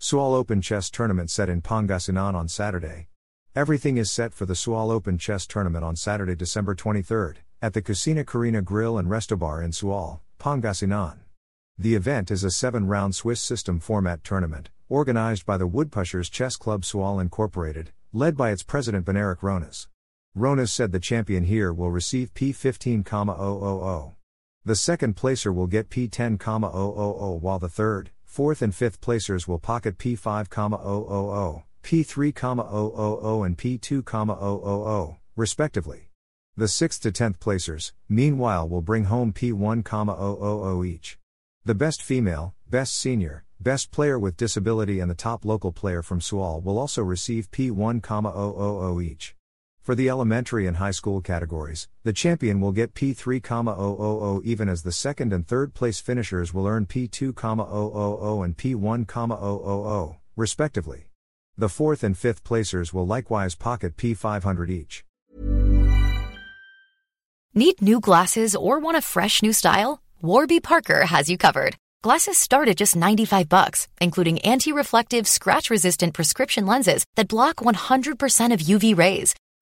Sual Open Chess Tournament set in Pangasinan on Saturday. Everything is set for the Sual Open Chess Tournament on Saturday, December 23rd, at the Cocina Karina Grill and Restobar in Sual, Pangasinan. The event is a seven round Swiss system format tournament, organized by the Woodpushers Chess Club Sual Incorporated, led by its president Benerick Ronas. Ronas said the champion here will receive P15,000. The second placer will get P10,000 while the third, fourth and fifth placers will pocket P5,000, P3,000 and P2,000, respectively. The sixth to tenth placers, meanwhile, will bring home P1,000 each. The best female, best senior, best player with disability and the top local player from Sual will also receive P1,000 each. For the elementary and high school categories, the champion will get P3,000 even as the second and third place finishers will earn P2,000 and P1,000, respectively. The fourth and fifth placers will likewise pocket P500 each. Need new glasses or want a fresh new style? Warby Parker has you covered. Glasses start at just 95 bucks, including anti-reflective, scratch-resistant prescription lenses that block 100% of UV rays.